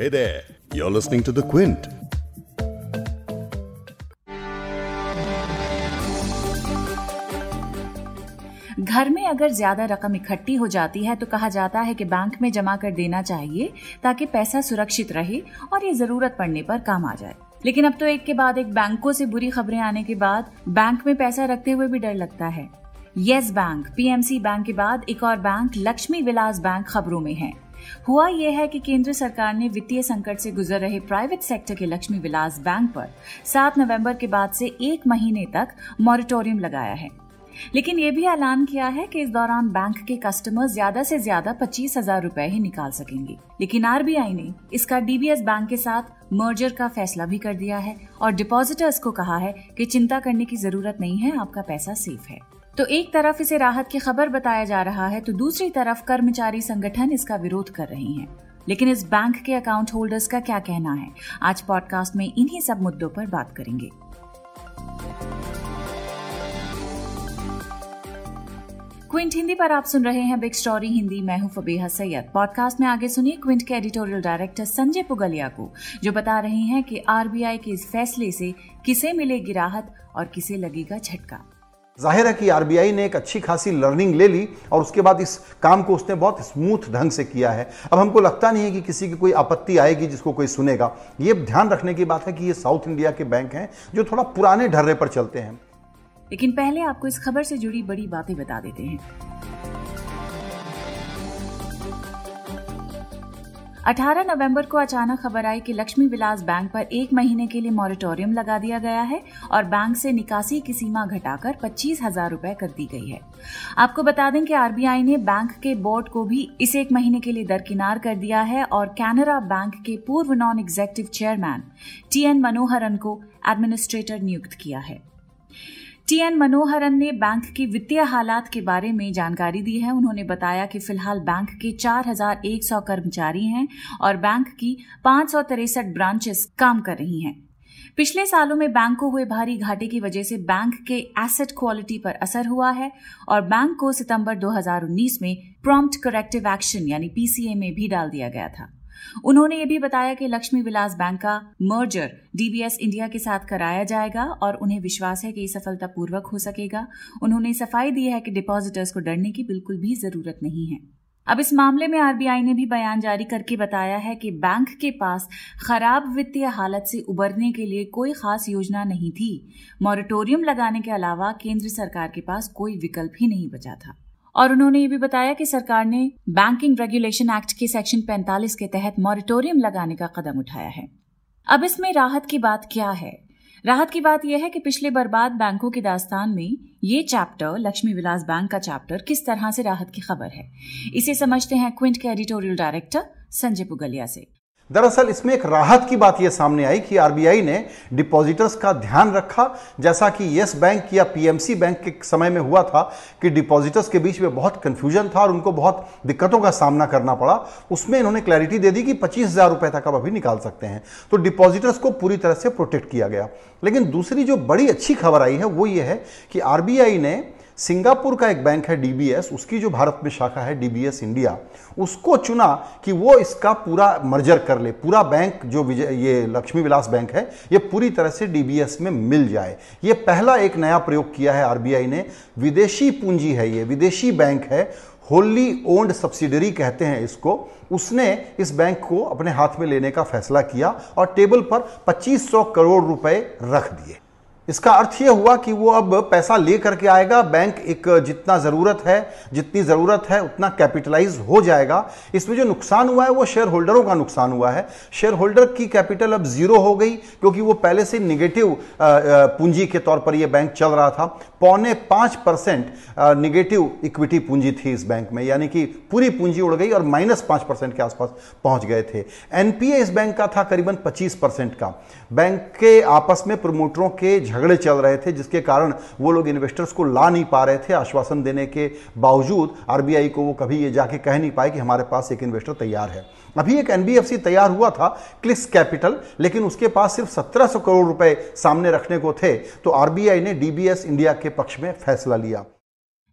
Hey there, you're listening to The Quint. घर में अगर ज़्यादा रकम इकट्ठी हो जाती है तो कहा जाता है कि बैंक में जमा कर देना चाहिए ताकि पैसा सुरक्षित रहे और ये ज़रूरत पड़ने पर काम आ जाए। लेकिन अब तो एक के बाद एक बैंकों से बुरी खबरें आने के बाद बैंक में पैसा रखते हुए भी डर लगता है। येस बैंक पीएमसी बैंक के बाद एक और बैंक लक्ष्मी विलास बैंक खबरों में है। हुआ यह है कि केंद्र सरकार ने वित्तीय संकट से गुजर रहे प्राइवेट सेक्टर के लक्ष्मी विलास बैंक पर 7 नवंबर के बाद से एक महीने तक मॉरिटोरियम लगाया है। लेकिन ये भी ऐलान किया है कि इस दौरान बैंक के कस्टमर ज़्यादा से ज़्यादा पच्चीस हज़ार रूपए ही निकाल सकेंगे। लेकिन आरबीआई ने इसका डीबीएस बैंक के साथ मर्जर का फैसला भी कर दिया है और डिपॉजिटर्स को कहा है कि चिंता करने की ज़रूरत नहीं है, आपका पैसा सेफ़ है। तो एक तरफ़ इसे राहत की खबर बताया जा रहा है तो दूसरी तरफ़ कर्मचारी संगठन इसका विरोध कर रहे हैं। लेकिन इस बैंक के अकाउंट होल्डर्स का क्या कहना है? आज पॉडकास्ट में इन्हीं सब मुद्दों पर बात करेंगे। क्विंट हिंदी पर आप सुन रहे हैं बिग स्टोरी हिंदी। मैं हूँ फबीहा सैयद। पॉडकास्ट में आगे सुनिए क्विंट के एडिटोरियल डायरेक्टर संजय पुगलिया को, जो बता रहे हैं कि आरबीआई के इस फैसले से किसे मिलेगी राहत और किसे लगेगा झटका। ज़ाहिर है कि आरबीआई ने एक अच्छी खासी लर्निंग ले ली और उसके बाद इस काम को उसने बहुत स्मूथ ढंग से किया है। अब हमको लगता नहीं है कि किसी की कोई आपत्ति आएगी जिसको कोई सुनेगा। ये ध्यान रखने की बात है कि ये साउथ इंडिया के बैंक हैं जो थोड़ा पुराने ढर्रे पर चलते हैं। लेकिन पहले आपको इस खबर से जुड़ी बड़ी बातें बता देते हैं। 18 नवंबर को अचानक खबर आई कि लक्ष्मी विलास बैंक पर एक महीने के लिए मॉरिटोरियम लगा दिया गया है और बैंक से निकासी की सीमा घटाकर पच्चीस हज़ार रूपए कर दी गई है। आपको बता दें कि आरबीआई ने बैंक के बोर्ड को भी इस एक महीने के लिए दरकिनार कर दिया है और कैनरा बैंक के पूर्व non executive chairman T N Manoharan को एडमिनिस्ट्रेटर नियुक्त किया है। टीएन मनोहरन ने बैंक की वित्तीय हालात के बारे में जानकारी दी है। उन्होंने बताया कि फ़िलहाल बैंक के 4,100 कर्मचारी हैं और बैंक की पाँच ब्रांचेस काम कर रही हैं। पिछले सालों में बैंक को हुए भारी घाटे की वजह से बैंक के एसेट क्वालिटी पर असर हुआ है और बैंक को सितंबर 2019 में प्रॉम्प्ट करेक्टिव एक्शन यानी पीसीए में भी डाल दिया गया था। उन्होंने ये भी बताया कि लक्ष्मी विलास बैंक का मर्जर डीबीएस इंडिया के साथ कराया जाएगा और उन्हें विश्वास है कि ये सफलतापूर्वक हो सकेगा। उन्होंने सफ़ाई दी है कि डिपॉजिटर्स को डरने की बिल्कुल भी ज़रूरत नहीं है। अब इस मामले में आरबीआई ने भी बयान जारी करके बताया है कि बैंक के पास खराब वित्तीय हालत से उबरने के लिए कोई खास योजना नहीं थी। मॉरिटोरियम लगाने के अलावा केंद्र सरकार के पास कोई विकल्प ही नहीं बचा था। और उन्होंने ये भी बताया कि सरकार ने बैंकिंग रेगुलेशन एक्ट के सेक्शन 45 के तहत मॉरिटोरियम लगाने का कदम उठाया है। अब इसमें राहत की बात क्या है? राहत की बात यह है कि पिछले बर्बाद बैंकों की दास्तान में ये चैप्टर लक्ष्मी विलास बैंक का चैप्टर किस तरह से राहत की खबर है? इसे समझते हैं क्विंट के एडिटोरियल डायरेक्टर संजय पुगलिया से। दरअसल इसमें एक राहत की बात यह सामने आई कि आरबीआई ने डिपॉजिटर्स का ध्यान रखा, जैसा कि येस बैंक या पीएमसी बैंक के समय में हुआ था कि डिपॉजिटर्स के बीच में बहुत कंफ्यूजन था और उनको बहुत दिक्कतों का सामना करना पड़ा। उसमें इन्होंने क्लैरिटी दे दी कि पच्चीस हज़ार रुपए तक अब अभी निकाल सकते हैं। तो डिपॉजिटर्स को पूरी तरह से प्रोटेक्ट किया गया। लेकिन दूसरी जो बड़ी अच्छी खबर आई है, वो ये है कि आरबीआई ने सिंगापुर का एक बैंक है डीबीएस उसकी जो भारत में शाखा है डीबीएस इंडिया उसको चुना कि वो इसका पूरा मर्जर कर ले, पूरा बैंक जो विजय, ये लक्ष्मी विलास बैंक है, ये पूरी तरह से डीबीएस में मिल जाए। ये पहला एक नया प्रयोग किया है आरबीआई ने। विदेशी पूंजी है ये, विदेशी बैंक है होली ओन्ड सब्सिडरी कहते हैं इसको। उसने इस बैंक को अपने हाथ में लेने का फैसला किया और टेबल पर 2500 करोड़ रुपए रख दिए। इसका अर्थ यह हुआ कि वो अब पैसा ले करके आएगा। बैंक एक जितना ज़रूरत है, जितनी ज़रूरत है, उतना कैपिटलाइज हो जाएगा। इसमें जो नुकसान हुआ है, वो शेयर होल्डरों का नुकसान हुआ है। शेयर होल्डर की कैपिटल अब ज़ीरो हो गई, क्योंकि वो पहले से निगेटिव पूंजी के तौर पर यह बैंक चल रहा था। पौने पाँच परसेंट निगेटिव इक्विटी पूंजी थी इस बैंक में, यानी कि पूरी पूंजी उड़ गई और माइनस पाँच परसेंट के आसपास पहुँच गए थे। एनपीए इस बैंक का था करीबन पच्चीस परसेंट का। बैंक के आपस में प्रमोटरों के झगड़े चल रहे थे, जिसके कारण वो लोग इन्वेस्टर्स को ला नहीं पा रहे थे आश्वासन देने के बावजूद आरबीआई को वो कभी ये जाके कह नहीं पाए कि हमारे पास एक इन्वेस्टर तैयार है। अभी एक एनबीएफसी तैयार हुआ था क्लिस कैपिटल लेकिन उसके पास सिर्फ़ 1700 करोड़ रुपए सामने रखने को थे तो आरबीआई ने डीबीएस इंडिया के पक्ष में फैसला लिया।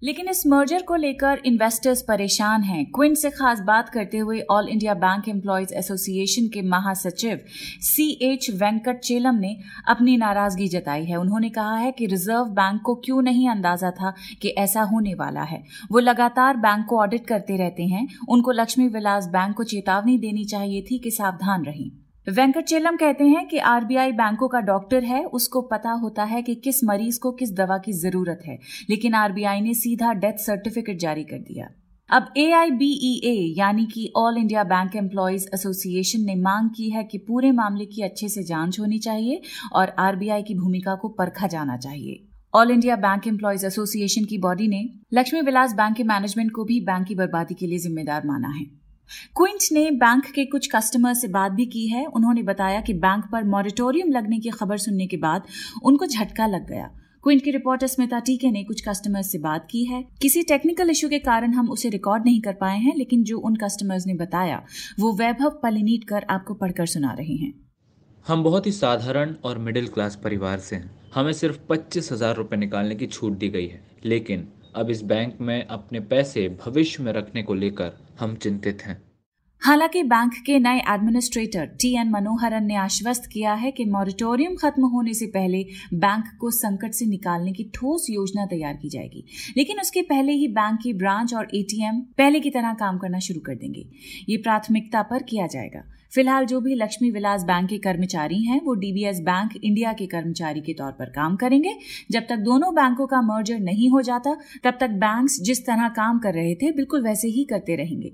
लेकिन इस मर्जर को लेकर इन्वेस्टर्स परेशान हैं। क्विंट से खास बात करते हुए all India bank employees association के महासचिव सी एच वेंकट चेलम ने अपनी नाराज़गी जताई है। उन्होंने कहा है कि रिज़र्व बैंक को क्यों नहीं अंदाज़ा था कि ऐसा होने वाला है। वो लगातार बैंक को ऑडिट करते रहते हैं। उनको लक्ष्मी विलास बैंक को चेतावनी देनी चाहिए थी कि सावधान रहें। वेंकट चेलम कहते हैं कि आरबीआई बैंकों का डॉक्टर है। उसको पता होता है कि किस मरीज़ को किस दवा की ज़रूरत है। लेकिन आरबीआई ने सीधा डेथ सर्टिफिकेट जारी कर दिया। अब ए आई बी ई ए यानी कि all India bank employees association ने मांग की है कि पूरे मामले की अच्छे से जाँच होनी चाहिए और आरबीआई की भूमिका को परखा जाना चाहिए। All India bank employees association की बॉडी ने लक्ष्मी विलास बैंक के मैनेजमेंट को भी बैंक की बर्बादी के लिए जिम्मेदार माना है। क्विंट ने बैंक के कुछ कस्टमर से बात भी की है। उन्होंने बताया कि बैंक पर मॉरिटोरियम लगने की खबर सुनने के बाद उनको झटका लग गया। क्विंट की रिपोर्टर स्मिता टीके ने कुछ कस्टमर्स से बात की है। किसी टेक्निकल इशू के कारण हम उसे रिकॉर्ड नहीं कर पाए हैं, लेकिन जो उन कस्टमर्स ने बताया, वो वैभव पलिनीट कर आपको पढ़कर सुना रहे हैं। हम बहुत ही साधारण और मिडिल क्लास परिवार से हैं। हमें सिर्फ़ पच्चीस हज़ार रुपये निकालने की छूट दी गई है, लेकिन अब इस बैंक में अपने पैसे भविष्य में रखने को लेकर हम चिंतित हैं। हालाँकि बैंक के नए एडमिनिस्ट्रेटर टी एन मनोहरन ने आश्वस्त किया है कि मॉरिटोरियम खत्म होने से पहले बैंक को संकट से निकालने की ठोस योजना तैयार की जाएगी। लेकिन उसके पहले ही बैंक की ब्रांच और एटीएम पहले की तरह काम करना शुरू कर देंगे। ये प्राथमिकता पर किया जाएगा। फ़िलहाल जो भी लक्ष्मी विलास बैंक के कर्मचारी हैं, वो डीबीएस बैंक इंडिया के कर्मचारी के तौर पर काम करेंगे। जब तक दोनों बैंकों का मर्जर नहीं हो जाता, तब तक बैंक्स जिस तरह काम कर रहे थे, बिल्कुल वैसे ही करते रहेंगे।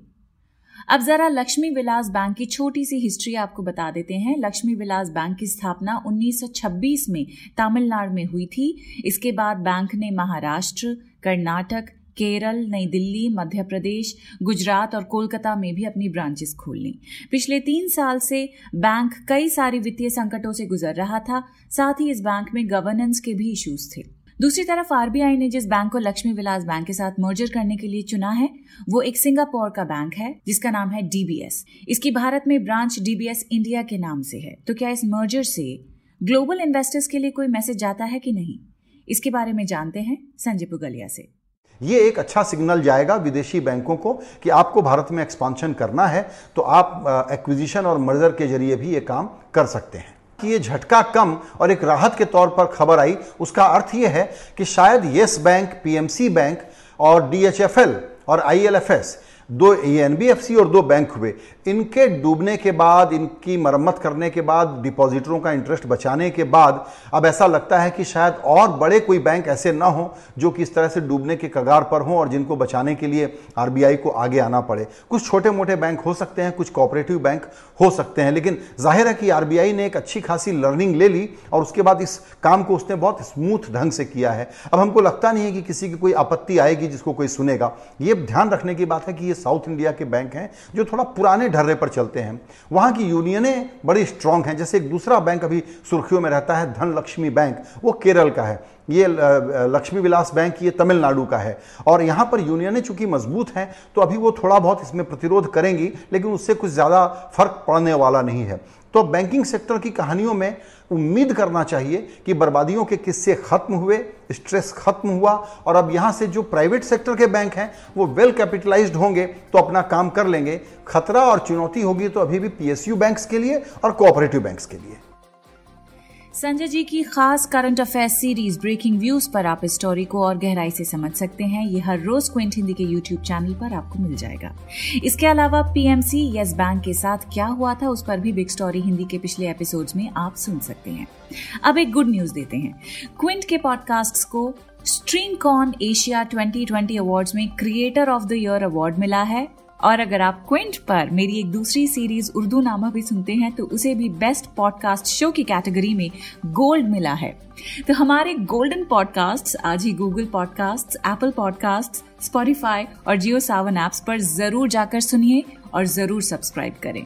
अब जरा लक्ष्मी विलास बैंक की छोटी सी हिस्ट्री आपको बता देते हैं। लक्ष्मी विलास बैंक की स्थापना 1926 में तमिलनाडु में हुई थी। इसके बाद बैंक ने महाराष्ट्र, कर्नाटक केरल, नई दिल्ली, मध्य प्रदेश, गुजरात और कोलकाता में भी अपनी ब्रांचेस खोल ली पिछले तीन साल से बैंक कई सारी वित्तीय संकटों से गुजर रहा था, साथ ही इस बैंक में गवर्नेंस के भी इश्यूज़ थे। दूसरी तरफ़ आरबीआई ने जिस बैंक को लक्ष्मी विलास बैंक के साथ मर्जर करने के लिए चुना है, वो एक सिंगापुर का बैंक है, जिसका नाम है डीबीएस इसकी भारत में ब्रांच डीबीएस इंडिया के नाम से है। तो क्या इस मर्जर से ग्लोबल इन्वेस्टर्स के लिए कोई मैसेज जाता है कि नहीं? इसके बारे में जानते हैं संजय पुगलिया से। ये एक अच्छा सिग्नल जाएगा विदेशी बैंकों को कि आपको भारत में एक्सपांशन करना है तो आप एक्विजिशन और मर्जर के ज़रिए भी ये काम कर सकते हैं। कि ये झटका कम और एक राहत के तौर पर खबर आई, उसका अर्थ ये है कि शायद येस बैंक, पीएमसी बैंक और डीएचएफएल और आईएलएफएस दो एनबीएफसी और दो बैंक हुए। इनके डूबने के बाद, इनकी मरम्मत करने के बाद डिपॉजिटरों का इंटरेस्ट बचाने के बाद, अब ऐसा लगता है कि शायद और बड़े कोई बैंक ऐसे ना हो जो कि इस तरह से डूबने के कगार पर हों और जिनको बचाने के लिए आरबीआई को आगे आना पड़े। कुछ छोटे मोटे बैंक हो सकते हैं, कुछ कोऑपरेटिव बैंक हो सकते हैं, लेकिन ज़ाहिर है कि आरबीआई ने एक अच्छी खासी लर्निंग ले ली और उसके बाद इस काम को उसने बहुत स्मूथ ढंग से किया है। अब हमको लगता नहीं है कि किसी की कोई आपत्ति आएगी जिसको कोई सुनेगा। ये ध्यान रखने की बात है कि ये साउथ इंडिया के बैंक हैं, जो थोड़ा पुराने ढर्रे पर चलते हैं। वहाँ की यूनियनें बड़ी स्ट्रांग हैं, जैसे एक दूसरा बैंक अभी सुर्खियों में रहता है, धनलक्ष्मी बैंक। वो केरल का है। ये लक्ष्मी विलास बैंक ये तमिलनाडु का है। और यहाँ पर यूनियनें चूँकि मज़बूत हैं तो अभी वो थोड़ा बहुत इसमें प्रतिरोध करेंगी, लेकिन उससे कुछ ज़्यादा फ़र्क पड़ने वाला नहीं है। तो बैंकिंग सेक्टर की कहानियों में उम्मीद करना चाहिए कि बर्बादियों के किस्से खत्म हुए स्ट्रेस खत्म हुआ, और अब यहाँ से जो प्राइवेट सेक्टर के बैंक हैं, वो वेल कैपिटलाइज होंगे तो अपना काम कर लेंगे। खतरा और चुनौती होगी तो अभी भी पीएसयू बैंक्स के लिए और कोऑपरेटिव बैंक्स के लिए। संजय जी की खास current affair series breaking views पर आप इस स्टोरी को और गहराई से समझ सकते हैं। ये हर रोज क्विंट हिंदी के यूट्यूब चैनल पर आपको मिल जाएगा। इसके अलावा पीएमसी यस बैंक के साथ क्या हुआ था उस पर भी बिग स्टोरी हिंदी के पिछले एपिसोड में आप सुन सकते हैं। अब एक गुड न्यूज़ देते हैं। क्विंट के पॉडकास्ट को स्ट्रीम कॉन एशिया 2020 अवार्ड्स में creator of the year award मिला है। और अगर आप क्विंट पर मेरी एक दूसरी सीरीज़ उर्दू नामा भी सुनते हैं तो उसे भी बेस्ट पॉडकास्ट शो की कैटेगरी में गोल्ड मिला है। तो हमारे गोल्डन पॉडकास्ट आज ही Google podcast Apple podcast Spotify और जियो सावन एप्स पर ज़रूर जाकर सुनिए और ज़रूर सब्सक्राइब करें।